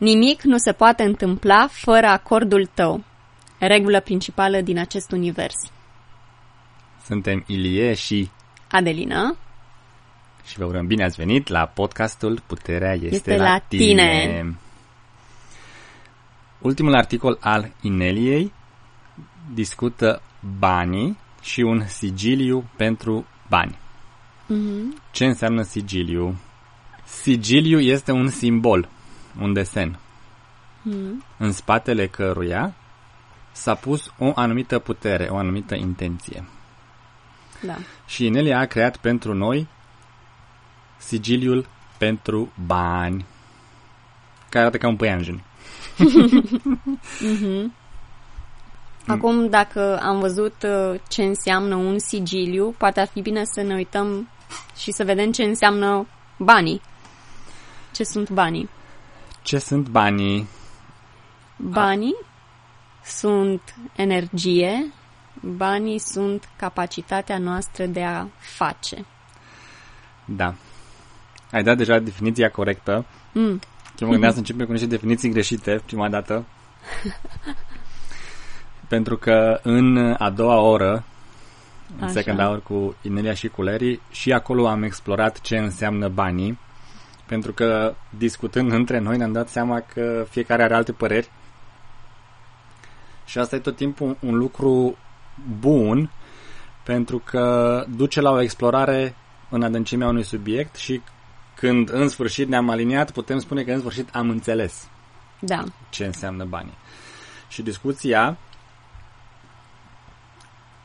Nimic nu se poate întâmpla fără acordul tău. Regulă principală din acest univers. Suntem Ilie și Adelina, și vă urăm bine ați venit la podcastul Puterea este, Este la tine. Ultimul articol al Ineliei discută banii și un sigiliu pentru bani. mm-hmm. Ce înseamnă sigiliu? Sigiliu este un simbol, un desen, Mm. în spatele căruia s-a pus o anumită putere, o anumită intenție. da. Și Inelia a creat pentru noi sigiliul pentru bani, care arată ca un păianjen. Mm-hmm. Acum, dacă am văzut uh, ce înseamnă un sigiliu, poate ar fi bine să ne uităm și să vedem ce înseamnă banii. Ce sunt banii? Ce sunt banii? Banii sunt energie, banii sunt capacitatea noastră de a face. Da. Ai dat deja definiția corectă. Mm. Eu mă gândeam să începem cu niște definiții greșite prima dată. Pentru că în a doua oră, în Așa. second hour cu Inelia și cu Larry, și acolo am explorat ce înseamnă banii. Pentru că discutând între noi ne-am dat seama că fiecare are alte păreri. Și asta e tot timpul un, un lucru bun pentru că duce la o explorare în adâncimea unui subiect și când în sfârșit ne-am aliniat, putem spune că în sfârșit am înțeles Da. ce înseamnă banii. Și discuția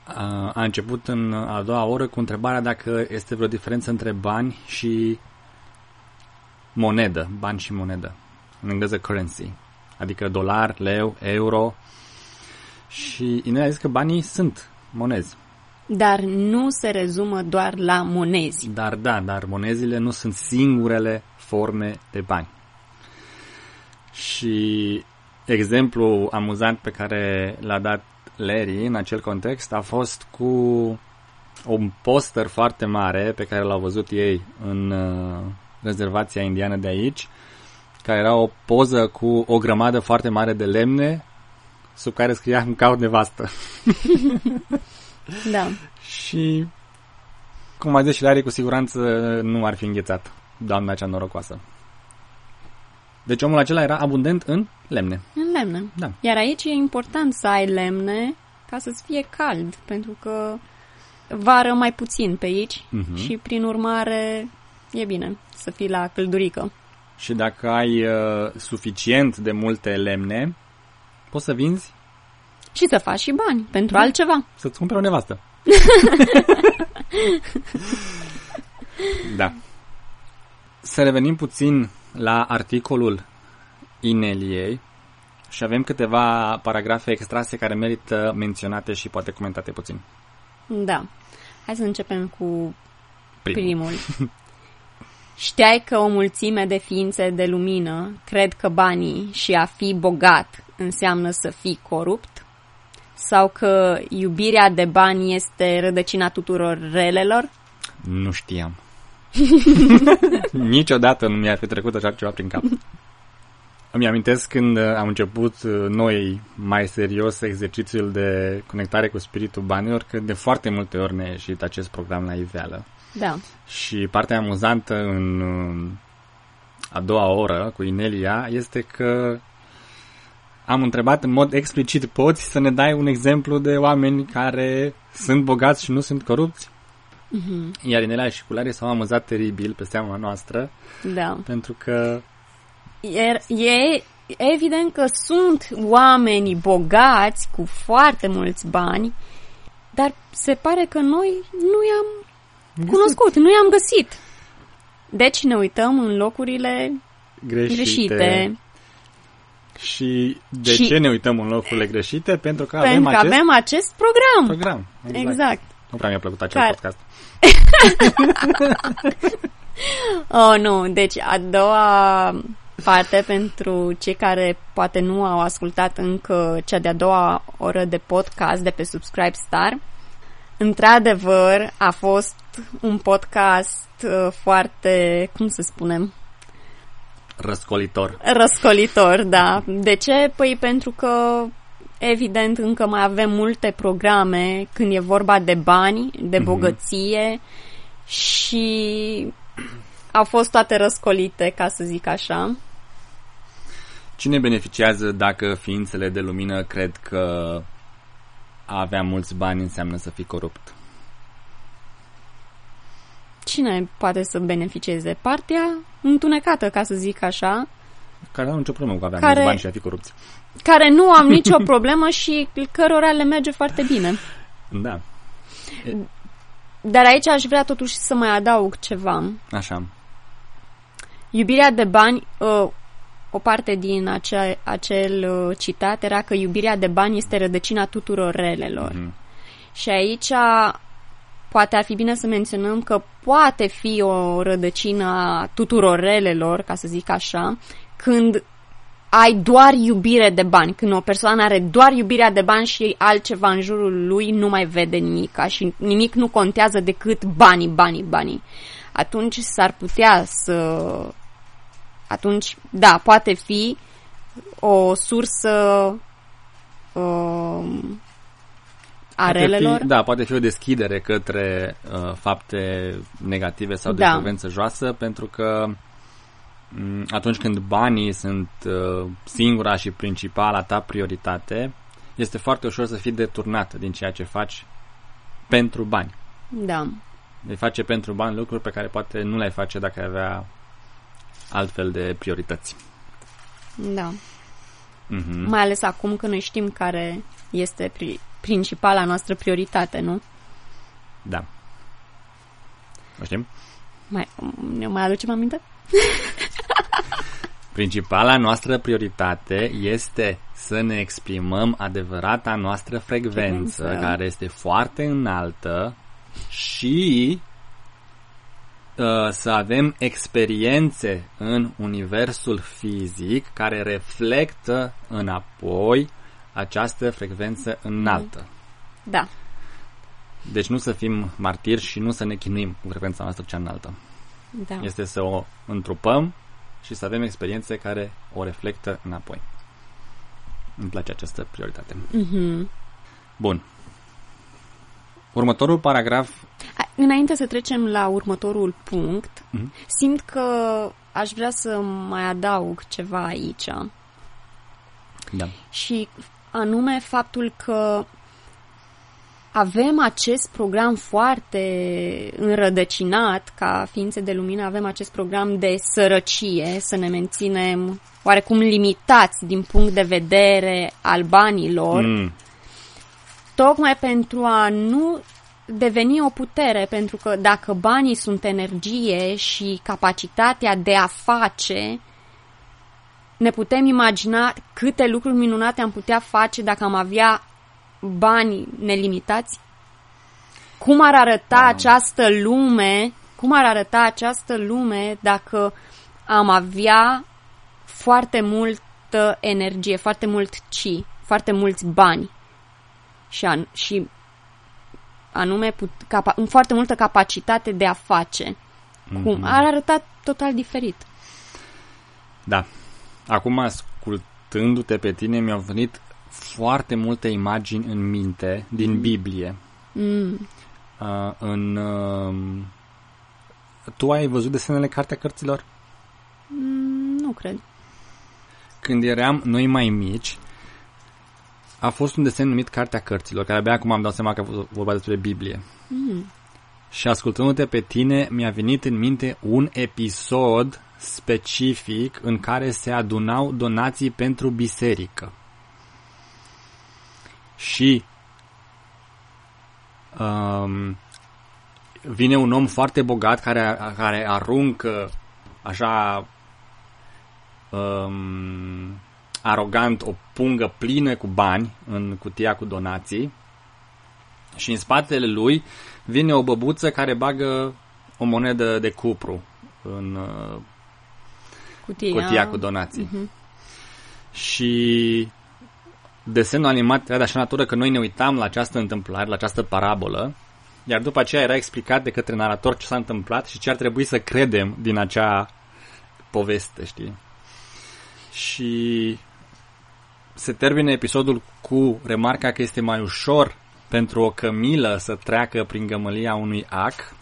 a, a început în a doua oră cu întrebarea dacă este vreo diferență între bani și monedă, bani și monedă. În engleză currency, adică dolar, leu, euro. Și Inel a zis că banii sunt monezi. Dar nu se rezumă doar la monezi. Dar da, dar monezile nu sunt singurele forme de bani. Și exemplu amuzant pe care l-a dat Larry în acel context a fost cu un poster foarte mare pe care l-au văzut ei în uh, rezervația indiană de aici, care era o poză cu o grămadă foarte mare de lemne sub care scria în caut nevastă. Da. Și, cum a zis și Larry, cu siguranță nu ar fi înghețat doamna cea norocoasă. Deci omul acela era abundent în lemne. În lemne. Da. Iar aici e important să ai lemne ca să-ți fie cald, pentru că vară mai puțin pe aici Mhm. și prin urmare e bine să fii la căldurică. Și dacă ai uh, suficient de multe lemne, poți să vinzi Și să faci și bani pentru altceva. să-ți cumperi o nevastă. da. Să revenim puțin la articolul Ineliei și avem câteva paragrafe extrase care merită menționate și poate comentate puțin. Da. Hai să începem cu Primul. primul. Știai că o mulțime de ființe de lumină cred că banii și a fi bogat înseamnă să fii corupt? Sau că iubirea de bani este rădăcina tuturor relelor? Nu știam. Niciodată nu mi-ar fi trecut așa ceva prin cap. Îmi amintesc când uh, am început uh, noi mai serios exercițiul de conectare cu spiritul banilor, că de foarte multe ori ne-a ieșit acest program la iveală. Da. Și partea amuzantă în uh, a doua oră cu Inelia este că am întrebat în mod explicit, poți să ne dai un exemplu de oameni care sunt bogați și nu sunt corupți? Mhm. Iar Inelia și Culare s-au amuzat teribil pe seama noastră, Da. pentru că E, e evident că sunt oameni bogați cu foarte mulți bani, dar se pare că noi nu i-am cunoscut, nu i-am găsit. Deci ne uităm în locurile greșite. greșite. Și de Și- ce ne uităm în locurile greșite? Pentru că Pentru avem că acest avem acest program. program. Exact. Nu prea mi-a plăcut acel Care- podcast. Oh, nu. Deci, a doua parte pentru cei care poate nu au ascultat încă cea de-a doua oră de podcast de pe Subscribe Star. Într-adevăr, a fost un podcast uh, foarte, cum să spunem, Răscolitor. Răscolitor, da. De ce? Păi pentru că evident încă mai avem multe programe când e vorba de bani, de bogăție mm-hmm. și au fost toate răscolite, ca să zic așa. Cine beneficiază dacă ființele de lumină cred că a avea mulți bani înseamnă să fii corupt? Cine poate să beneficieze? Partea întunecată, ca să zic așa. Care nu au nicio problemă cu a avea care, mulți bani și a fi corupți. Care nu am nicio problemă și cărora le merge foarte bine. Da. Dar aici aș vrea totuși să mai adaug ceva. Așa. Iubirea de bani, uh, o parte din acea, acel uh, citat era că iubirea de bani este rădăcina tuturor relelor. Mm-hmm. Și aici poate ar fi bine să menționăm că poate fi o rădăcină a tuturor relelor, ca să zic așa, când ai doar iubire de bani, când o persoană are doar iubirea de bani și altceva în jurul lui nu mai vede nimic și nimic nu contează decât banii, banii, banii. Atunci s-ar putea să atunci, da, poate fi o sursă uh, a poate relelor. Fi, da, poate fi o deschidere către uh, fapte negative sau de da. frecvență joasă, pentru că um, atunci când banii sunt uh, singura și principala ta prioritate, este foarte ușor să fii deturnat din ceea ce faci pentru bani. Da. Vei face pentru bani lucruri pe care poate nu le-ai face dacă ai avea altfel de priorități. Da. Mm-hmm. Mai ales acum că noi știm care este pri- principala noastră prioritate, nu? Da. O știm? Mai, ne mai aducem aminte? Principala noastră prioritate este să ne exprimăm adevărata noastră frecvență, frecvență. care este foarte înaltă și Uh, să avem experiențe în universul fizic care reflectă înapoi această frecvență înaltă. Da. Deci nu să fim martiri și nu să ne chinuim cu frecvența noastră cea înaltă. Da. Este să o întrupăm și să avem experiențe care o reflectă înapoi. Îmi place această prioritate. Mm-hmm. Bun. Următorul paragraf Înainte să trecem la următorul punct, mm-hmm. simt că aș vrea să mai adaug ceva aici. Da. Și anume faptul că avem acest program foarte înrădăcinat ca ființe de lumină, avem acest program de sărăcie, să ne menținem oarecum limitați din punct de vedere al banilor, mm. tocmai pentru a nu deveni o putere, pentru că dacă banii sunt energie și capacitatea de a face, ne putem imagina câte lucruri minunate am putea face dacă am avea bani nelimitați? Cum ar arăta wow. această lume, cum ar arăta această lume dacă am avea foarte multă energie, foarte mult ci, foarte mulți bani și, an, și anume put, capa, foarte multă capacitate de a face. Mm-hmm. Cum? Ar arăta total diferit. Da. Acum, ascultându-te pe tine, mi-au venit foarte multe imagini în minte din mm. Biblie. Mm. Uh, în, uh, tu ai văzut desenele Cartea Cărților? Mm, nu cred. Când eram noi mai mici, a fost un desen numit Cartea Cărților, care abia acum am dat seama că a fost vorba despre Biblie. Mm. Și ascultându-te pe tine, mi-a venit în minte un episod specific în care se adunau donații pentru biserică. Și um, vine un om foarte bogat care, care aruncă așa um, arogant o pungă plină cu bani în cutia cu donații și în spatele lui vine o băbuță care bagă o monedă de cupru în uh, cutia, cutia cu donații. Uh-huh. Și desenul animat era de așa natură că noi ne uitam la această întâmplare, la această parabolă, iar după aceea era explicat de către narator ce s-a întâmplat și ce ar trebui să credem din acea poveste, știi? și se termine episodul cu remarca că este mai ușor pentru o cămilă să treacă prin gămălia unui ac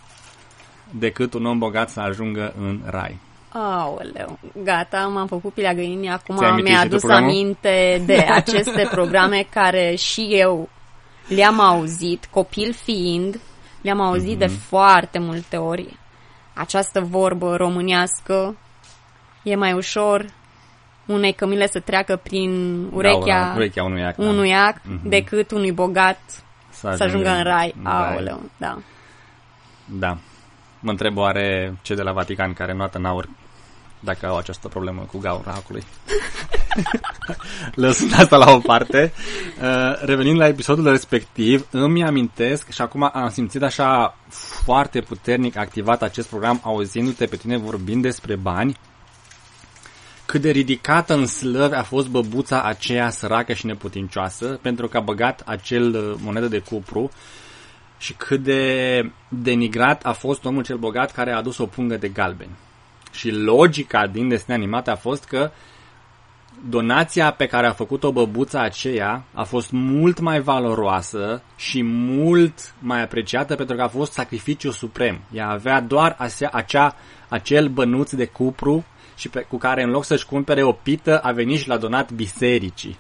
decât un om bogat să ajungă în rai. Aoleu, gata, m-am făcut pilea găinii, acum Ți-ai amintit mi-a și tu adus programul? aminte de aceste programe care și eu le-am auzit, copil fiind, le-am auzit de foarte multe ori. Această vorbă românească e mai ușor unei cămile să treacă prin urechea, Da, urechea unui ac. da. unui ac Mhm. decât unui bogat să să ajungă în rai. în rai. Aoleu, da. Da. Mă întreb oare cei de la Vatican care noată în aur dacă au această problemă cu gaura acului. Lăsând asta la o parte, uh, revenind la episodul respectiv, îmi amintesc și acum am simțit așa foarte puternic activat acest program auzindu-te pe tine vorbind despre bani, cât de ridicată în slăvi a fost băbuța aceea săracă și neputincioasă pentru că a băgat acel uh, monedă de cupru și cât de denigrat a fost omul cel bogat care a adus o pungă de galbeni. Și logica din desene animate a fost că donația pe care a făcut-o băbuța aceea a fost mult mai valoroasă și mult mai apreciată pentru că a fost sacrificiu suprem. Ea avea doar asea, acea, acel bănuț de cupru și pe, cu care în loc să-și cumpere o pită a venit și l-a donat bisericii.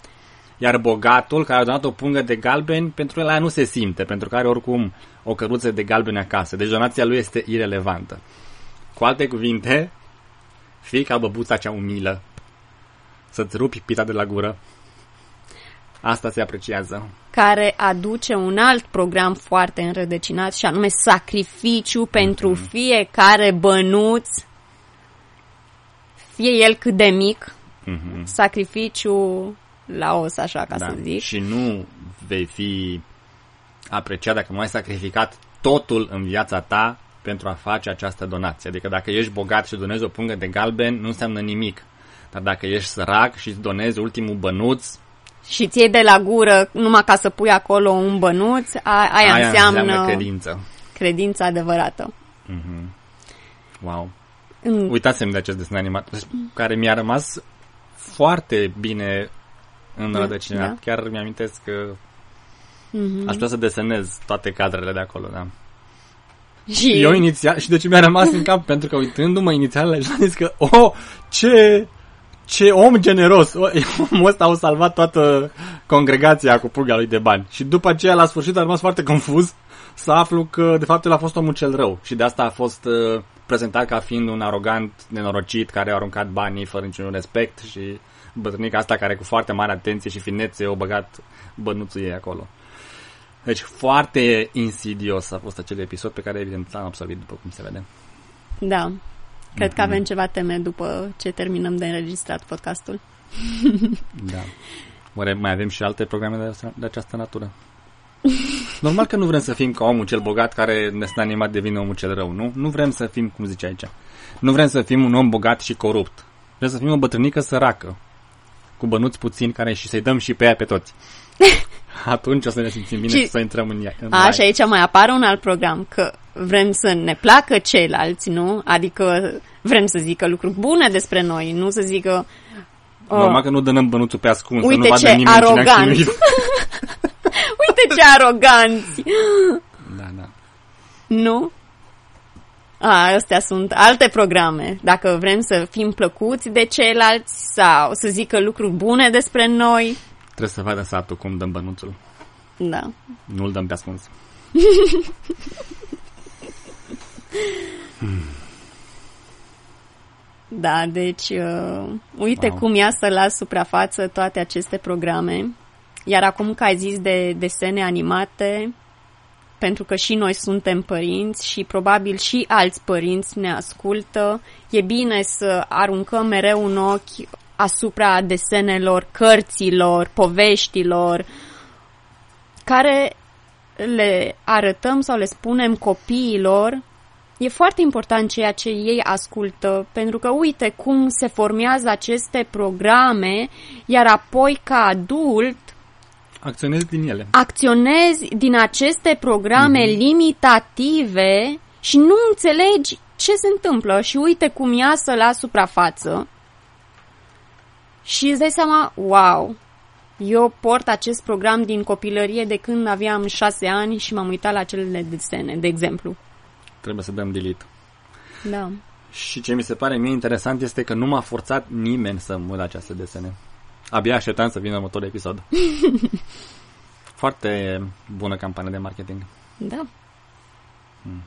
Iar bogatul, care a donat o pungă de galbeni, pentru el aia nu se simte, pentru că are oricum o căruță de galbeni acasă. Deci donația lui este irelevantă. Cu alte cuvinte, fii ca băbuța cea umilă, să-ți rupi pita de la gură. Asta se apreciază. care aduce un alt program foarte înrădăcinat și anume sacrificiu pentru Mhm. fiecare bănuț, fie el cât de mic, Mhm. sacrificiu la os, așa ca Da. să zic. Și nu vei fi apreciat dacă nu ai sacrificat totul în viața ta pentru a face această donație. Adică dacă ești bogat și donezi o pungă de galben, nu înseamnă nimic. Dar dacă ești sărac și îți donezi ultimul bănuț, Și ți de la gură numai ca să pui acolo un bănuț, a, aia, aia înseamnă, înseamnă credință. credința adevărată. Wow. În, Uitasem de acest desen animat, care mi-a rămas foarte bine înrădăcinat. da. Chiar mi-amintesc că Mhm. aș putea să desenez toate cadrele de acolo, da. Și Eu inițial, și de ce mi-a rămas în cap? Pentru că uitându-mă inițial, am zis că, oh, ce, ce om generos! O, omul ăsta au salvat toată congregația cu purga lui de bani. Și după aceea, la sfârșit, a rămas foarte confuz să aflu că, de fapt, el a fost omul cel rău. Și de asta a fost uh, prezentat ca fiind un arogant, nenorocit, care a aruncat banii fără niciun respect și bătrânica asta care cu foarte mare atenție și finețe o băgat bănuțul ei acolo. Deci foarte insidios a fost acel episod pe care evident l-am absorbit după cum se vede. da, cred Mhm. că avem ceva teme după ce terminăm de înregistrat podcastul. Da. Oare mai avem și alte programe de, de această natură? Normal că nu vrem să fim ca omul cel bogat care ne stă animat devine omul cel rău, nu? Nu vrem să fim, cum zice aici, nu vrem să fim un om bogat și corupt. Vrem să fim o bătrânică săracă, cu bănuți puțini care și să-i dăm și pe ea pe toți. Atunci o să ne simțim bine Și- și să intrăm în ea. În A, rai. și aici mai apare un alt program, că vrem să ne placă ceilalți, nu? Adică vrem să zică lucruri bune despre noi, nu să zică... "Oh, Normal că nu dăm bănuțul pe ascuns, Uite să nu vadă ce nimeni cine a arogant. chinuit. Uite ce aroganți! Da, da. Nu? A, astea sunt alte programe. Dacă vrem să fim plăcuți de ceilalți sau să zică lucruri bune despre noi, Trebuie să vadă satul cum dăm bănuțul. da. Nu-l dăm pe ascuns. Da, deci uh, uite Wow. cum iasă la suprafață toate aceste programe. Iar acum că ai zis de desene animate, pentru că și noi suntem părinți și probabil și alți părinți ne ascultă, e bine să aruncăm mereu un ochi asupra desenelor, cărților, poveștilor, care le arătăm sau le spunem copiilor E foarte important ceea ce ei ascultă, pentru că uite cum se formează aceste programe, iar apoi ca adult Acționezi din ele. acționezi din aceste programe Mhm. limitative și nu înțelegi ce se întâmplă și uite cum iasă la suprafață. Și îți dai seama, wow, eu port acest program din copilărie de când aveam șase ani și m-am uitat la acele desene, de exemplu. Trebuie să dăm delete. Da. Și ce mi se pare mie interesant este că nu m-a forțat nimeni să mă la aceste desene. Abia așteptam să vină următorul episod. Foarte bună campanie de marketing. Da. Hmm.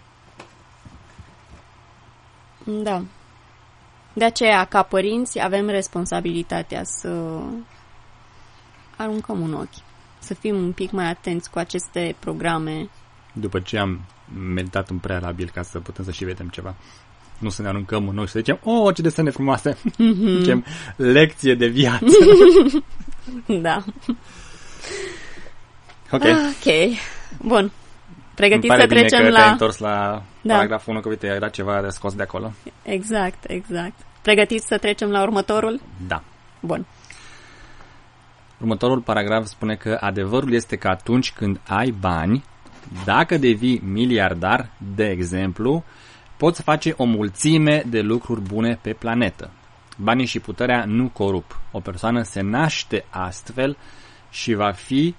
Da. De aceea, ca părinți, avem responsabilitatea să aruncăm un ochi, să fim un pic mai atenți cu aceste programe. După ce am meditat în prealabil ca să putem să și vedem ceva. Nu să ne aruncăm în ochi și să zicem, oh, ce desene frumoase! Mm-hmm. Zicem, lecție de viață! da. Ok. Ok. Bun. Pregătiți Îmi pare să bine trecem că la... te-ai întors la Da. paragraful 1, că uite, era ceva de scos de acolo. Exact, exact. Pregătiți să trecem la următorul? Da. Bun. Următorul paragraf spune că adevărul este că atunci când ai bani, dacă devii miliardar, de exemplu, poți face o mulțime de lucruri bune pe planetă. Banii și puterea nu corup. O persoană se naște astfel și va fi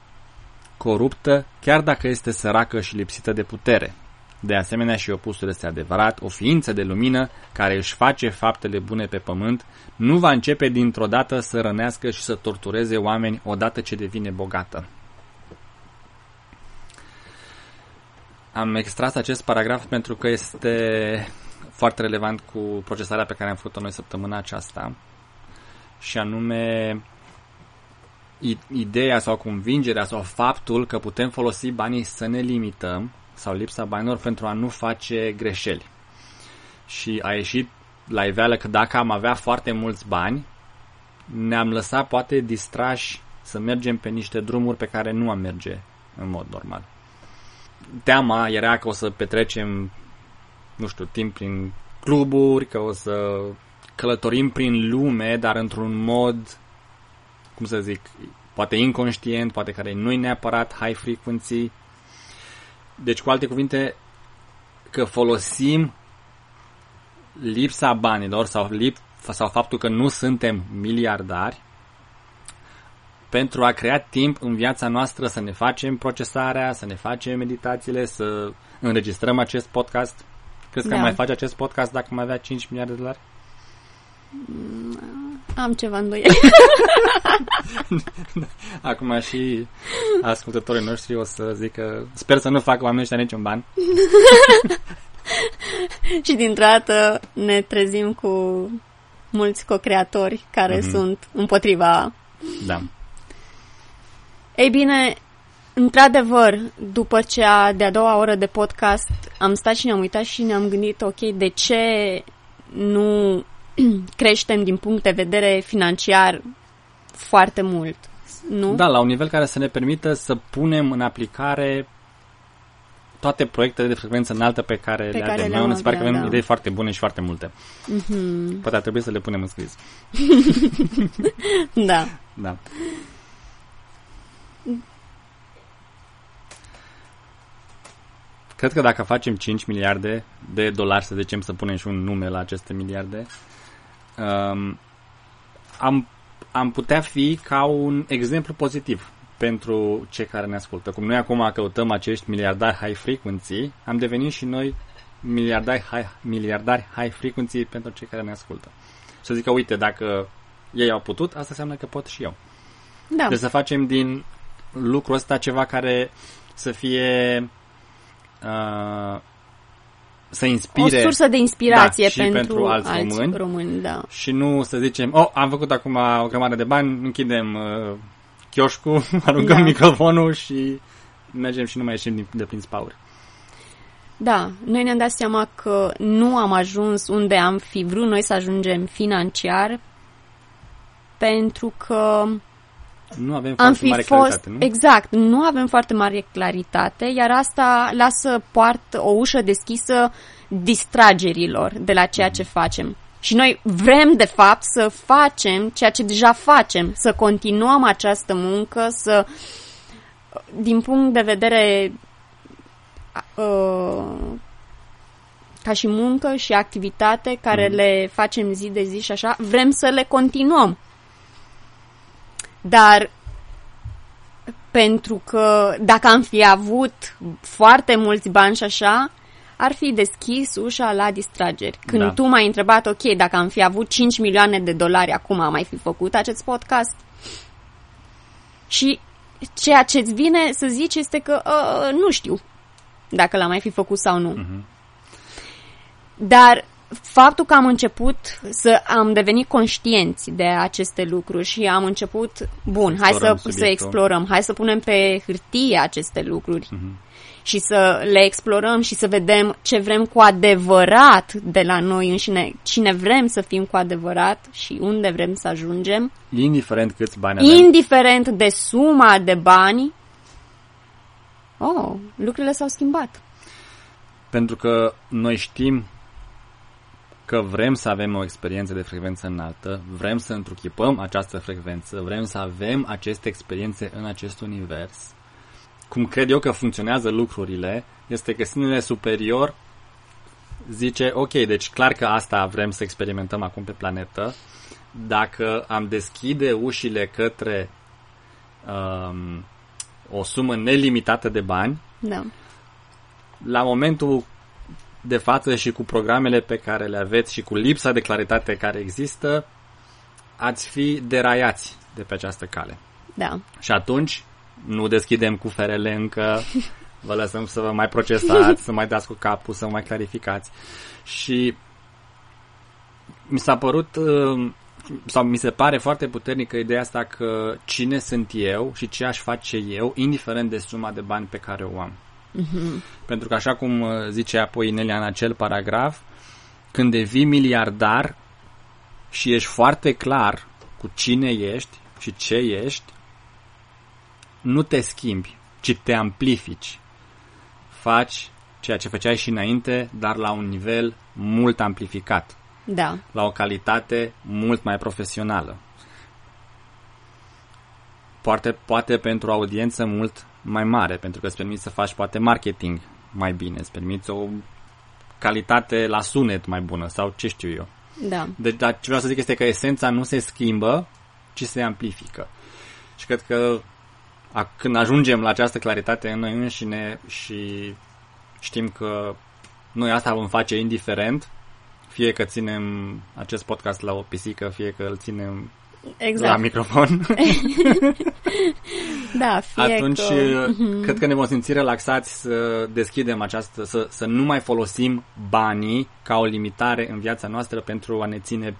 coruptă chiar dacă este săracă și lipsită de putere. De asemenea și opusul este adevărat, o ființă de lumină care își face faptele bune pe pământ nu va începe dintr-o dată să rănească și să tortureze oameni odată ce devine bogată. Am extras acest paragraf pentru că este foarte relevant cu procesarea pe care am făcut-o noi săptămâna aceasta și anume i- ideea sau convingerea sau faptul că putem folosi banii să ne limităm sau lipsa banilor pentru a nu face greșeli. Și a ieșit la iveală că dacă am avea foarte mulți bani, ne-am lăsat poate distrași să mergem pe niște drumuri pe care nu am merge în mod normal. Teama era că o să petrecem, nu știu, timp prin cluburi, că o să călătorim prin lume, dar într-un mod, cum să zic, poate inconștient, poate care nu e neapărat high frequency. Deci, cu alte cuvinte, că folosim lipsa banilor sau, lip, sau faptul că nu suntem miliardari pentru a crea timp în viața noastră să ne facem procesarea, să ne facem meditațiile, să înregistrăm acest podcast. Crezi că Da. am mai face acest podcast dacă mai avea 5 miliarde de dolari? Am ceva îndoieli. Acum și ascultătorii noștri o să zică sper să nu facă oamenii ăștia niciun ban. și dintr-o dată ne trezim cu mulți co-creatori care Mhm. sunt împotriva. Da. Ei bine, într-adevăr, după cea de-a doua oră de podcast, am stat și ne-am uitat și ne-am gândit, ok, de ce nu creștem din punct de vedere financiar foarte mult, nu? Da, la un nivel care să ne permită să punem în aplicare toate proiectele de frecvență înaltă pe care Pe le care avem. le-am Noi mi se pare că avea, avem da. idei foarte bune și foarte multe. Mhm. Poate ar trebui să le punem în scris. Da. Da. Cred că dacă facem 5 miliarde de dolari, să zicem, să punem și un nume la aceste miliarde, um, am, am putea fi ca un exemplu pozitiv pentru cei care ne ascultă. Cum noi acum căutăm acești miliardari high frequency, am devenit și noi miliardari high, miliardari high frequency pentru cei care ne ascultă. Să zică, uite, dacă ei au putut, asta înseamnă că pot și eu. Da. Deci să facem din lucrul ăsta ceva care să fie uh, să O inspire sursă de inspirație Da, și pentru, pentru alți alți români. români da. și nu să zicem, oh, am făcut acum o grămadă de bani, închidem uh, chioșcul, aruncăm Da. microfonul și mergem și nu mai ieșim din- de prin spauri. Da, noi ne-am dat seama că nu am ajuns unde am fi vrut noi să ajungem financiar pentru că Nu avem am foarte fi mare fost... claritate, nu? Exact, nu avem foarte mare claritate, iar asta lasă poartă o ușă deschisă distragerilor de la ceea ce facem. Și noi vrem, de fapt, să facem ceea ce deja facem, să continuăm această muncă, să, din punct de vedere uh, ca și muncă și activitate care Mhm. le facem zi de zi și așa, vrem să le continuăm. Dar pentru că dacă am fi avut foarte mulți bani și așa, ar fi deschis ușa la distrageri. Când Da. tu m-ai întrebat, ok, dacă am fi avut 5 milioane de dolari acum, am mai fi făcut acest podcast? Și ceea ce îți vine să zici este că uh, nu știu dacă l-am mai fi făcut sau nu. Mhm. Dar faptul că am început să am devenit conștienți de aceste lucruri și am început, bun, hai să, explorăm să subiectul. explorăm, hai să punem pe hârtie aceste lucruri Mhm. și să le explorăm și să vedem ce vrem cu adevărat de la noi înșine, cine vrem să fim cu adevărat și unde vrem să ajungem, Indiferent câți bani avem. indiferent de suma de bani. Oh, lucrurile s-au schimbat. Pentru că noi știm că vrem să avem o experiență de frecvență înaltă, vrem să întruchipăm această frecvență, vrem să avem aceste experiențe în acest univers. Cum cred eu că funcționează lucrurile, este că sinele superior zice, ok, deci clar că asta vrem să experimentăm acum pe planetă. Dacă am deschide ușile către um, o sumă nelimitată de bani, Da. la momentul de față și cu programele pe care le aveți și cu lipsa de claritate care există, ați fi deraiați de pe această cale. Da. Și atunci nu deschidem cu ferele încă, vă lăsăm să vă mai procesați, să mai dați cu capul, să mai clarificați. Și mi s-a părut uh, sau mi se pare foarte puternică ideea asta că cine sunt eu și ce aș face eu, indiferent de suma de bani pe care o am. Pentru că așa cum uh, zice apoi Inelia în acel paragraf, când devii miliardar și ești foarte clar cu cine ești și ce ești, nu te schimbi, ci te amplifici. Faci ceea ce făceai și înainte, dar la un nivel mult amplificat, Da. la o calitate mult mai profesională. Poate, poate pentru o audiență mult mai mare, pentru că îți permiți să faci poate marketing mai bine, îți permiți o calitate la sunet mai bună sau ce știu eu. Da. Deci, dar ce vreau să zic este că esența nu se schimbă, ci se amplifică. Și cred că a, când ajungem la această claritate în noi înșine și știm că noi asta vom face indiferent, fie că ținem acest podcast la o pisică, fie că îl ținem Exact. la microfon, Da, fie atunci că... uh, cred că ne vom simți relaxați să deschidem această, să, să nu mai folosim banii ca o limitare în viața noastră pentru a ne ține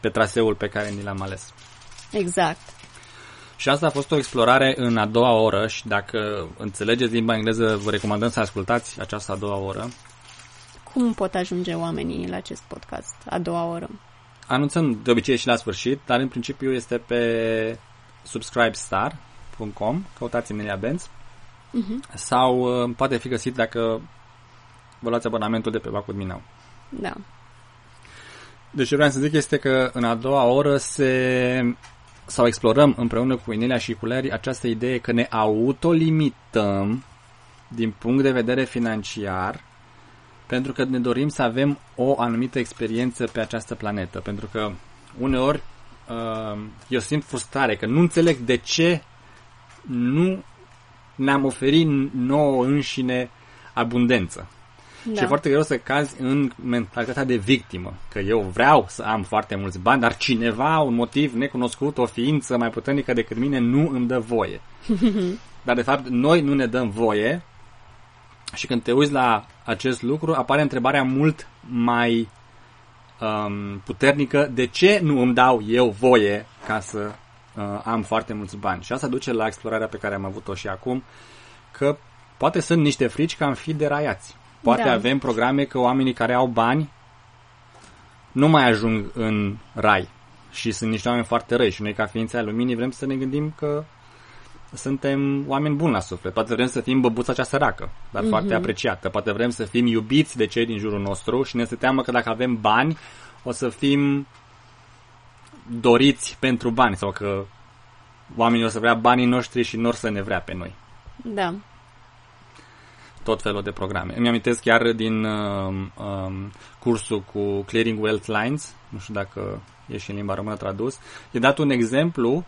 pe traseul pe care ni l-am ales. Exact. Și asta a fost o explorare în a doua oră și dacă înțelegeți limba engleză, vă recomandăm să ascultați această a doua oră. Cum pot ajunge oamenii la acest podcast a doua oră? Anunțăm de obicei și la sfârșit, dar în principiu este pe subscribestar.com, căutați Emilia Benz, sau uh, poate fi găsit dacă vă luați abonamentul de pe Bacul Minau. Da. Deci ce vreau să zic este că în a doua oră se sau explorăm împreună cu Inelia și cu Larry această idee că ne autolimităm din punct de vedere financiar pentru că ne dorim să avem o anumită experiență pe această planetă. Pentru că uneori uh, eu simt frustrare că nu înțeleg de ce nu ne-am oferit nouă înșine abundență. Da. Și e foarte greu să cazi în mentalitatea de victimă. Că eu vreau să am foarte mulți bani, dar cineva, un motiv necunoscut, o ființă mai puternică decât mine, nu îmi dă voie. dar de fapt noi nu ne dăm voie și când te uiți la acest lucru, apare întrebarea mult mai um, puternică de ce nu îmi dau eu voie ca să uh, am foarte mulți bani. Și asta duce la explorarea pe care am avut-o și acum, că poate sunt niște frici că am fi deraiați. Poate Da. avem programe că oamenii care au bani nu mai ajung în rai și sunt niște oameni foarte răi și noi ca ființe ale luminii vrem să ne gândim că suntem oameni buni la suflet. Poate vrem să fim băbuța cea săracă, dar mm-hmm. foarte apreciată. Poate vrem să fim iubiți de cei din jurul nostru și ne este teamă că dacă avem bani o să fim doriți pentru bani sau că oamenii o să vrea banii noștri și nu or să ne vrea pe noi. Da. Tot felul de programe. Îmi amintesc chiar din um, um, cursul cu Clearing Wealth Lines, nu știu dacă e și în limba română tradus, e dat un exemplu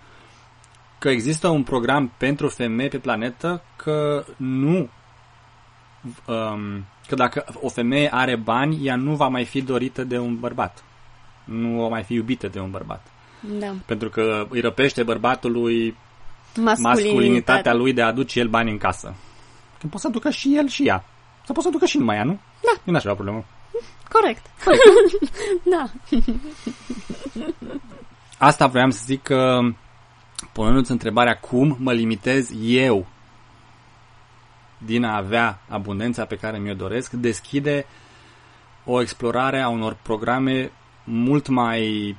că există un program pentru femei pe planetă că nu um, că dacă o femeie are bani, ea nu va mai fi dorită de un bărbat. Nu va mai fi iubită de un bărbat. Da. Pentru că îi răpește bărbatului Masculinitatea. masculinitatea lui de a aduce el bani în casă. Când poate să aducă și el și ea. Sau poate să aducă și numai ea, nu? Da. Nu n-aș avea problemă. Corect. da. Asta vreau să zic că, punându-ți întrebarea cum mă limitez eu din a avea abundența pe care mi-o doresc, deschide o explorare a unor programe mult mai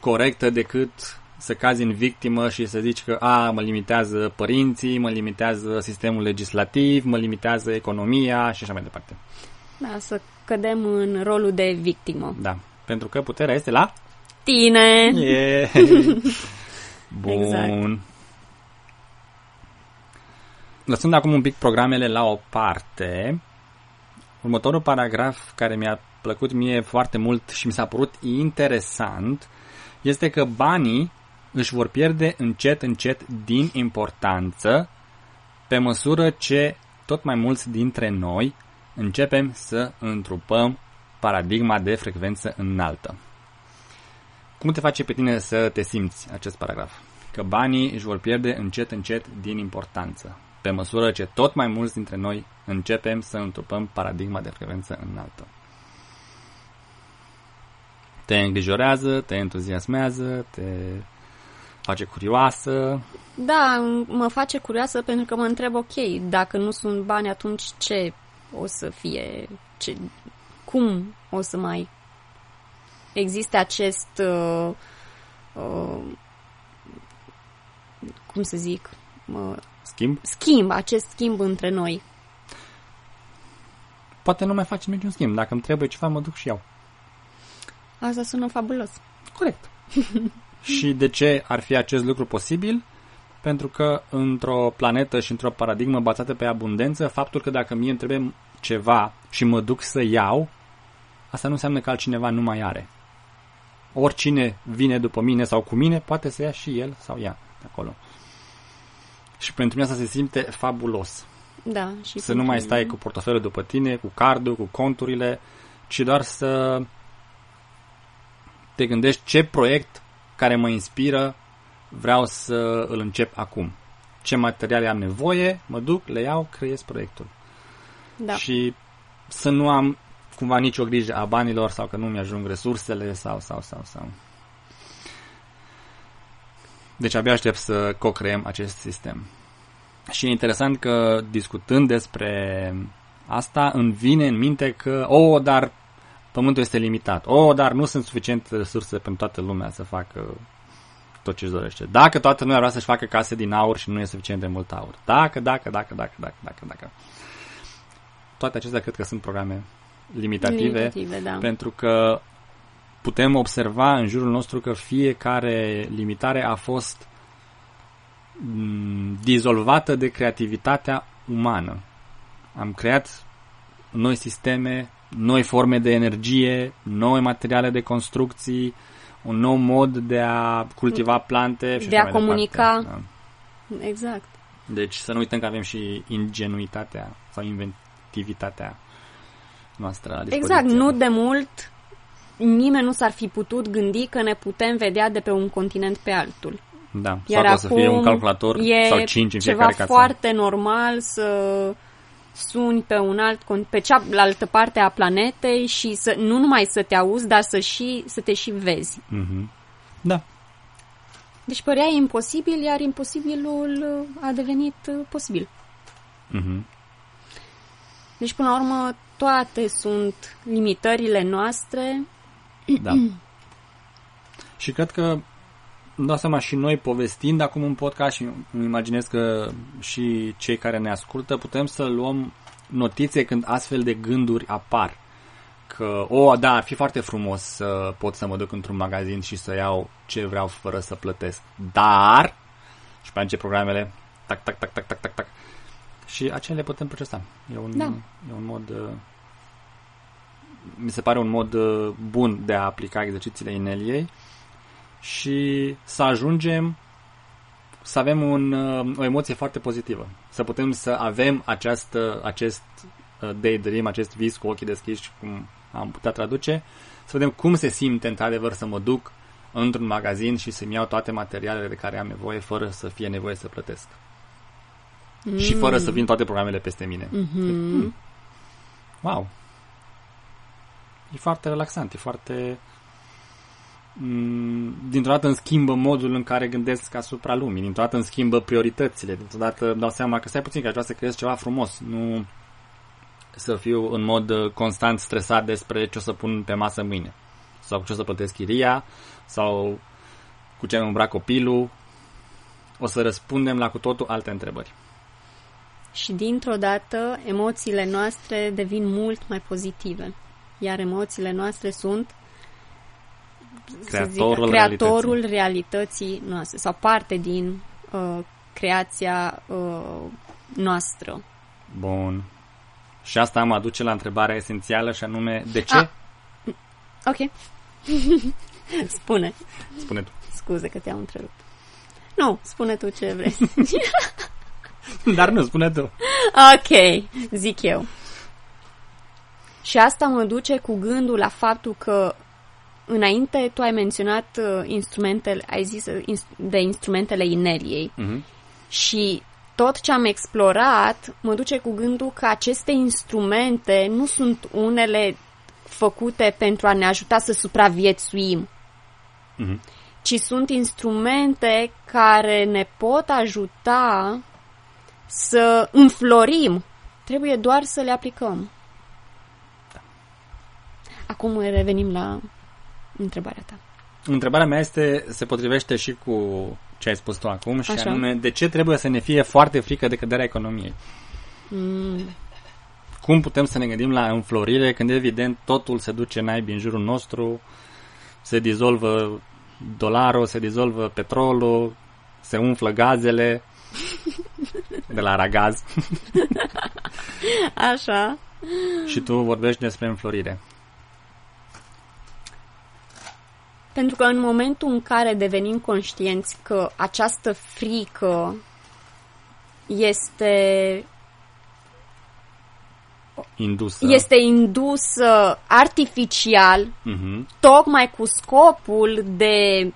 corectă decât să cazi în victimă și să zici că a, mă limitează părinții, mă limitează sistemul legislativ, mă limitează economia și așa mai departe. Da, să cădem în rolul de victimă. Da, pentru că puterea este la Tine! Yeah. Bun. Exact. Lăsând acum un pic programele la o parte, următorul paragraf care mi-a plăcut mie foarte mult și mi s-a părut interesant este că banii își vor pierde încet încet din importanță pe măsură ce tot mai mulți dintre noi începem să întrupăm paradigma de frecvență înaltă. Cum te face pe tine să te simți acest paragraf? Că banii își vor pierde încet încet din importanță, pe măsură ce tot mai mulți dintre noi începem să întrupăm paradigma de frecvență înaltă. Te îngrijorează, te entuziasmează, te face curioasă. Da, mă face curioasă pentru că mă întreb, ok, dacă nu sunt bani, atunci ce o să fie, ce, cum o să mai existe acest, uh, uh, cum să zic, uh, Schimb? schimb, acest schimb între noi. Poate nu mai facem niciun schimb. Dacă îmi trebuie ceva, mă duc și iau. Asta sună fabulos. Corect. și de ce ar fi acest lucru posibil? Pentru că într-o planetă și într-o paradigmă bazată pe abundență, faptul că dacă mie îmi trebuie ceva și mă duc să iau, asta nu înseamnă că altcineva nu mai are. Oricine vine după mine sau cu mine, poate să ia și el sau ea de acolo. Și pentru mine asta se simte fabulos. Da, și Să nu mai stai cu portofelul după tine, cu cardul, cu conturile, ci doar să te gândești ce proiect care mă inspiră vreau să îl încep acum. Ce materiale am nevoie, mă duc, le iau, creez proiectul. Da. Și să nu am cumva nicio grijă a banilor sau că nu mi-ajung resursele sau, sau, sau, sau. Deci abia aștept să co-creăm acest sistem. Și e interesant că discutând despre asta îmi vine în minte că, oh, dar pământul este limitat. Oh, dar nu sunt suficiente resurse pentru toată lumea să facă tot ce își dorește. Dacă toată lumea vrea să-și facă case din aur și nu e suficient de mult aur. Dacă, dacă, dacă, dacă, dacă, dacă, dacă. Toate acestea cred că sunt programe limitative, Limitative, da. pentru că putem observa în jurul nostru că fiecare limitare a fost m, dizolvată de creativitatea umană. Am creat noi sisteme, noi forme de energie, noi materiale de construcții, un nou mod de a cultiva plante și De așa a mai comunica. Departe. Da. Exact. Deci să nu uităm că avem și ingenuitatea sau inventivitatea noastră la dispoziție. Exact, nu de mult nimeni nu s-ar fi putut gândi că ne putem vedea de pe un continent pe altul. Da, Iar sau că o să fie acum un calculator e sau cinci în ceva fiecare casă. foarte normal să suni pe un alt con- pe cealaltă parte a planetei și să nu numai să te auzi, dar să și să te și vezi. Mhm. Da, Deci părea imposibil, iar imposibilul uh, a devenit uh, posibil. Mhm. Deci până la urmă toate sunt limitările noastre. da. și cred că îmi dau seama și noi povestind acum un podcast și îmi imaginez că și cei care ne ascultă putem să luăm notițe când astfel de gânduri apar. Că, o, da, ar fi foarte frumos să pot să mă duc într-un magazin și să iau ce vreau fără să plătesc. Dar, și pe încep programele, tac, tac, tac, tac, tac, tac, tac. Și acele le putem procesa. E un, Da. e un mod... uh, Mi se pare un mod uh, bun de a aplica exercițiile ineliei și să ajungem să avem un, uh, o emoție foarte pozitivă. Să putem să avem această, acest uh, daydream, acest vis cu ochii deschiși, cum am putea traduce, să vedem cum se simte într-adevăr să mă duc într-un magazin și să-mi iau toate materialele de care am nevoie fără să fie nevoie să plătesc. Mm. Și fără să vin toate programele peste mine. Mm-hmm. Mm. Wow! E foarte relaxant, e foarte... Mm, dintr-o dată îmi schimbă modul în care gândesc asupra lumii, dintr-o dată îmi schimbă prioritățile, dintr-o dată îmi dau seama că stai puțin, că aș vrea să creez ceva frumos, nu să fiu în mod uh, constant stresat despre ce o să pun pe masă mâine, sau cu ce o să plătesc chiria, sau cu ce îmi îmbrac copilul. O să răspundem la cu totul alte întrebări. Și dintr-o dată emoțiile noastre devin mult mai pozitive. Iar emoțiile noastre sunt creatorul, zic, creatorul realității. realității noastre sau parte din uh, creația uh, noastră. Bun. Și asta mă aduce la întrebarea esențială și anume, de ce? Ah. Ok. spune. Spune tu. Scuze că te-am întrerupt. Nu, spune tu ce vrei. Dar nu, spune tu. Ok, zic eu. Și asta mă duce cu gândul la faptul că înainte tu ai menționat uh, instrumentele, ai zis uh, de instrumentele ineliei. Mhm. Și tot ce am explorat mă duce cu gândul că aceste instrumente nu sunt unele făcute pentru a ne ajuta să supraviețuim, Mhm. ci sunt instrumente care ne pot ajuta să înflorim. Trebuie doar să le aplicăm. Acum revenim la întrebarea ta. Întrebarea mea este, se potrivește și cu ce ai spus tu acum și Așa. anume, de ce trebuie să ne fie foarte frică de căderea economiei? Mm, Cum putem să ne gândim la înflorire când evident totul se duce naibii în jurul nostru, se dizolvă dolarul, se dizolvă petrolul, se umflă gazele de la ragaz așa. și tu vorbești despre înflorire. Pentru că în momentul în care devenim conștienți că această frică este, Indusă. este indusă artificial, Mhm. tocmai cu scopul de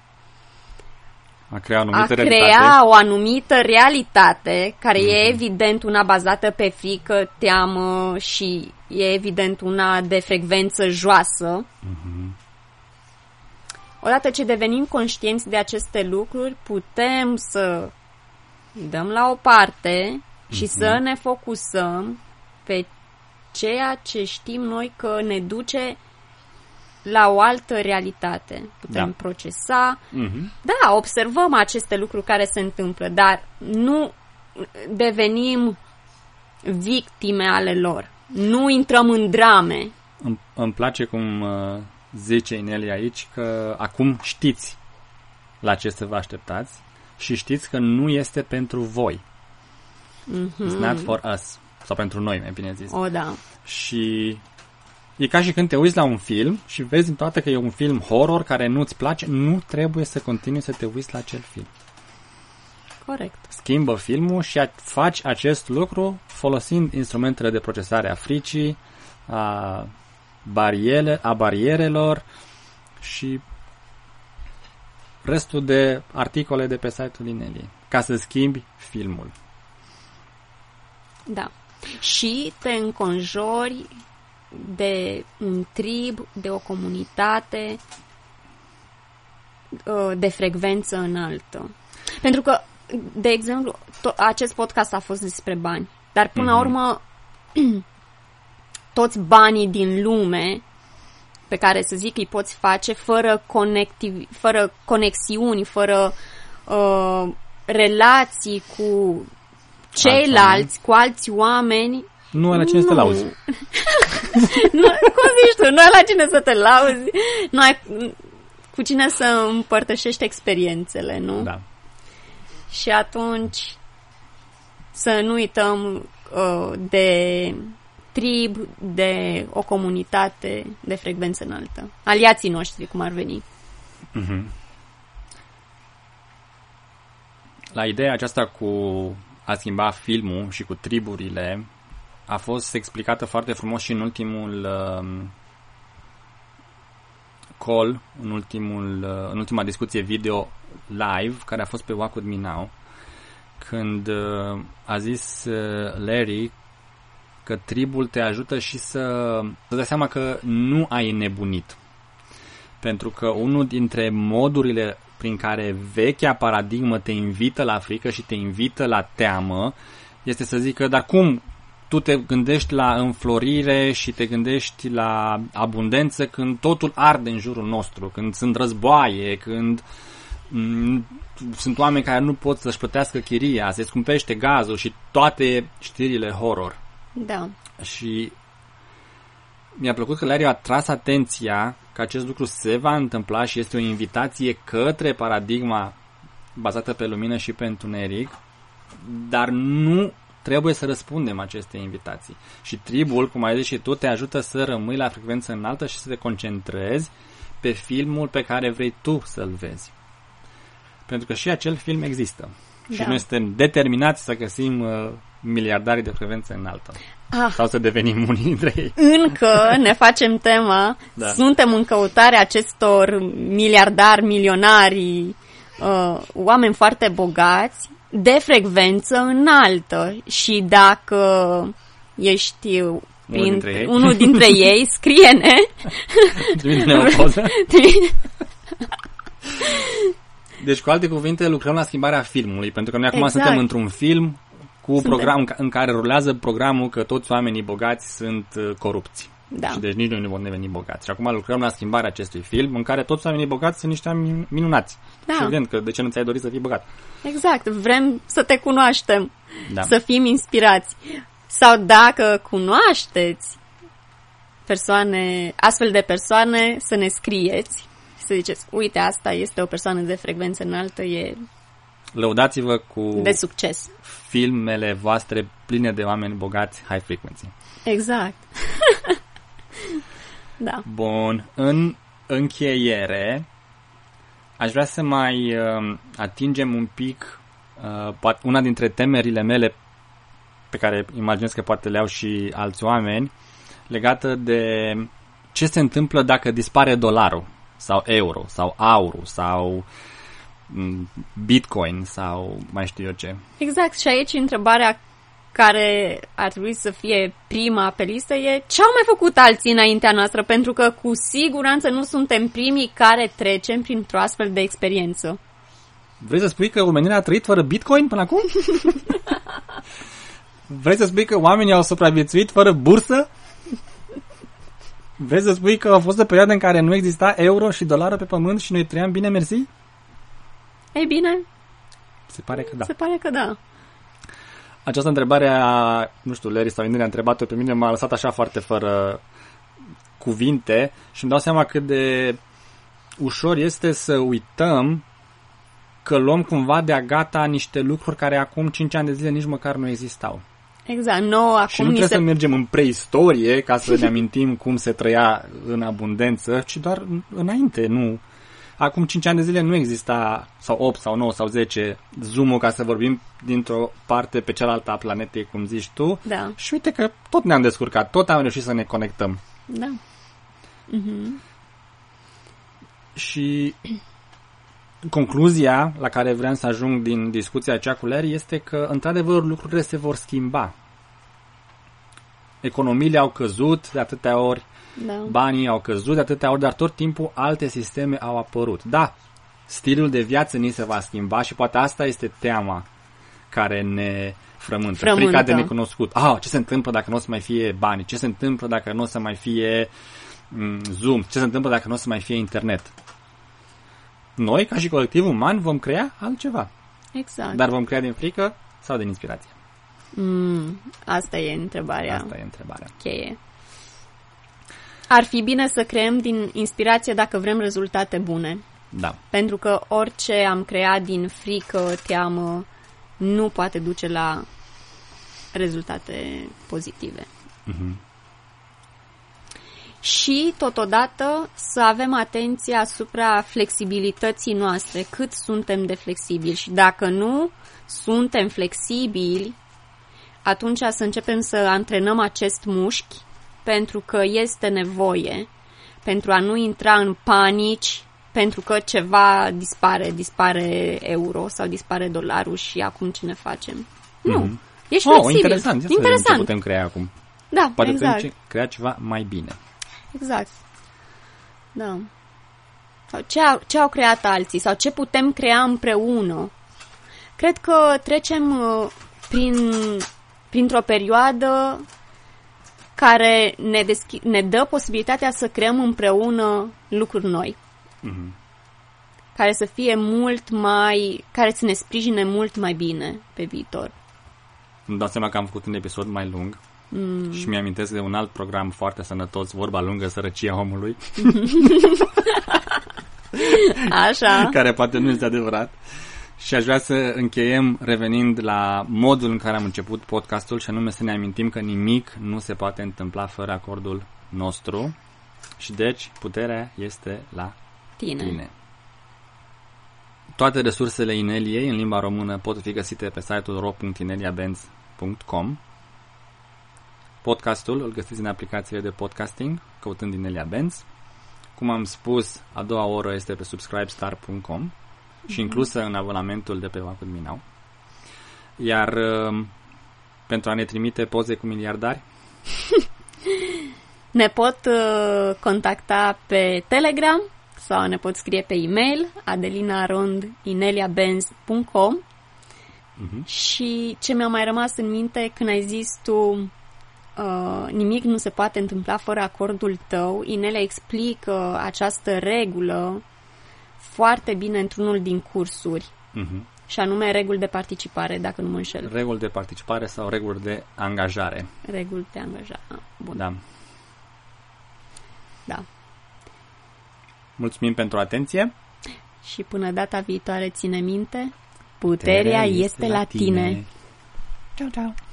A crea o a anumită crea realitate. o anumită realitate, care e evident una bazată pe frică, teamă și e evident una de frecvență joasă. Odată ce devenim conștienți de aceste lucruri, putem să dăm la o parte și să ne focusăm pe ceea ce știm noi că ne duce la o altă realitate. Putem Da. procesa, Mhm. da, observăm aceste lucruri care se întâmplă, dar nu devenim victime ale lor. Nu intrăm în drame. Îmi, îmi place cum uh, zice Inelia aici că acum știți la ce să vă așteptați și știți că nu este pentru voi. It's not for us. Sau pentru noi, mai bine zis. O, da. Și e ca și când te uiți la un film și vezi în toate că e un film horror care nu-ți place, nu trebuie să continui să te uiți la acel film. Corect. Schimbă filmul și a- faci acest lucru folosind instrumentele de procesare a fricii, a, bariere, a barierelor și restul de articole de pe site-ul Ineliei, ca să schimbi filmul. Da. Și te înconjori de un trib, de o comunitate uh, de frecvență înaltă. Pentru că, de exemplu, to- acest podcast a fost despre bani. Dar până la urmă, toți banii din lume pe care să zic îi poți face fără, conectiv, fără conexiuni, fără uh, relații cu ceilalți, cu alți oameni, Nu ai la cine să te Nu. lauzi. nu, cum zici tu, nu ai la cine să te lauzi, nu ai cu cine să împărtășești experiențele, nu? Da. Și atunci să nu uităm uh, de trib, de o comunitate de frecvență înaltă. Aliații noștri, cum ar veni. Mhm. la ideea aceasta cu a schimba filmul și cu triburile a fost explicată foarte frumos și în ultimul uh, call, în, ultimul, uh, în ultima discuție video live care a fost pe Walk With Me Now, când uh, a zis uh, Larry că tribul te ajută și să, să dai seama că nu ai nebunit. Pentru că unul dintre modurile prin care vechea paradigmă te invită la frică și te invită la teamă este să zică, dar cum tu te gândești la înflorire și te gândești la abundență când totul arde în jurul nostru, când sunt războaie, când m- sunt oameni care nu pot să-și plătească chiria, se scumpește gazul și toate știrile horror. Da. Și mi-a plăcut că Larry a tras atenția că acest lucru se va întâmpla și este o invitație către paradigma bazată pe lumină și pe întuneric, dar nu trebuie să răspundem aceste invitații. Și tribul, cum ai zis și tu, te ajută să rămâi la frecvență înaltă și să te concentrezi pe filmul pe care vrei tu să-l vezi. Pentru că și acel film există. Da. Și noi suntem determinați să găsim uh, miliardarii de frecvență înaltă. Ah. Sau să devenim unii dintre ei. Încă ne facem tema, da. suntem în căutarea acestor miliardari, milionari, uh, oameni foarte bogați, de frecvență înaltă. Și dacă ești unul dintre ei, unul dintre ei scrie-ne. Trimite-ne o poză. Deci, cu alte cuvinte, lucrăm la schimbarea filmului, pentru că noi acum exact. suntem într-un film cu Suntem. program în care rulează programul că toți oamenii bogați sunt uh, corupți. Da. Și deci nici noi nu vom deveni bogați. Și acum lucrăm la schimbarea acestui film în care toți oamenii bogați sunt niște oameni minunați. Da. Și evident că de ce nu ți-ai dorit să fii bogat? Exact. Vrem să te cunoaștem, da. să fim inspirați. Sau dacă cunoașteți persoane, astfel de persoane, să ne scrieți să ziceți, uite, asta este o persoană de frecvență înaltă, e Lăudați-vă cu de succes. filmele voastre pline de oameni bogați high frequency. Exact. da. Bun. În încheiere, aș vrea să mai uh, atingem un pic uh, una dintre temerile mele pe care imaginez că poate le au și alți oameni legată de ce se întâmplă dacă dispare dolarul sau euro sau aurul sau mm, bitcoin sau mai știu eu ce. Exact și aici întrebarea care ar trebui să fie prima pe listă e ce au mai făcut alții înaintea noastră, pentru că cu siguranță nu suntem primii care trecem printr-o astfel de experiență. Vrei să spui că omenirea a trăit fără bitcoin până acum? Vrei să spui că oamenii au supraviețuit fără bursă? Vrei să spui că a fost o perioadă în care nu exista euro și dolară pe pământ și noi trăiam bine, mersi? Ei bine. Se pare că da. Se pare că da. Această întrebare a, nu știu, Larry sau Indira a întrebat-o pe mine, m-a lăsat așa foarte fără cuvinte și îmi dau seama cât de ușor este să uităm că luăm cumva de-a gata niște lucruri care acum 5 ani de zile nici măcar nu existau. Exact, nou acum Și nu trebuie se... să mergem în preistorie ca să ne amintim cum se trăia în abundență, ci doar înainte, nu. Acum 5 ani de zile nu exista, sau 8 sau 9 sau 10, zoom ca să vorbim dintr-o parte pe cealaltă a planetei, cum zici tu. Da. Și uite că tot ne-am descurcat, tot am reușit să ne conectăm. Da. Uh-huh. Și concluzia la care vreau să ajung din discuția aceea cu Larry este că, într-adevăr, lucrurile se vor schimba. Economiile au căzut de atâtea ori, da. banii au căzut de atâtea ori, dar tot timpul alte sisteme au apărut. Da, stilul de viață ni se va schimba și poate asta este teama care ne frământă, frământă. frica de necunoscut. Ah, ce se întâmplă dacă nu o să mai fie bani? Ce se întâmplă dacă nu o să mai fie mm, Zoom? Ce se întâmplă dacă nu o să mai fie internet? noi, ca și colectiv uman, vom crea altceva. Exact. Dar vom crea din frică sau din inspirație? Mm, asta e întrebarea. Asta e întrebarea. Cheie. Ar fi bine să creăm din inspirație dacă vrem rezultate bune. Da. Pentru că orice am creat din frică, teamă, nu poate duce la rezultate pozitive. Mm-hmm. și totodată să avem atenție asupra flexibilității noastre, cât suntem de flexibili și dacă nu suntem flexibili, atunci să începem să antrenăm acest mușchi pentru că este nevoie, pentru a nu intra în panici, pentru că ceva dispare, dispare euro sau dispare dolarul și acum ce ne facem. Mm-hmm. Nu, Mhm. ești Oh, flexibil. interesant. Ia să vedem ce interesant. putem crea acum. Da, Poate exact. putem ce- crea ceva mai bine. Exact. Da. Sau ce, au, ce au creat alții sau ce putem crea împreună. Cred că trecem uh, prin, printr-o perioadă care ne, deschi- ne dă posibilitatea să creăm împreună lucruri noi. Mhm. Care să fie mult mai. care să ne sprijine mult mai bine pe viitor. Îmi dau seama că am făcut un episod mai lung mm. și mi-amintesc de un alt program foarte sănătos, Vorba lungă, sărăcia omului, Așa. care poate nu este adevărat. Și aș vrea să încheiem revenind la modul în care am început podcastul și anume să ne amintim că nimic nu se poate întâmpla fără acordul nostru și deci puterea este la Tine. tine. Toate resursele Ineliei în limba română pot fi găsite pe site-ul ro.ineliabenz.com Podcastul îl găsiți în aplicațiile de podcasting, căutând Inelia Benz. Cum am spus, a doua oră este pe subscribestar.com și inclusă în abonamentul de pe Wacom Minau. Iar um, pentru a ne trimite poze cu miliardari, Ne pot uh, contacta pe Telegram sau ne pot scrie pe e-mail adelinarondineliabenz.com Mhm. și ce mi-a mai rămas în minte când ai zis tu uh, nimic nu se poate întâmpla fără acordul tău, Inelia explică această regulă foarte bine într-unul din cursuri mhm. și anume reguli de participare, dacă nu mă înșel. reguli de participare sau reguli de angajare. Reguli de angajare. Ah, Bun. Da. da. Mulțumim pentru atenție. Și până data viitoare ține minte, puterea, este la tine. Ciao, ciao.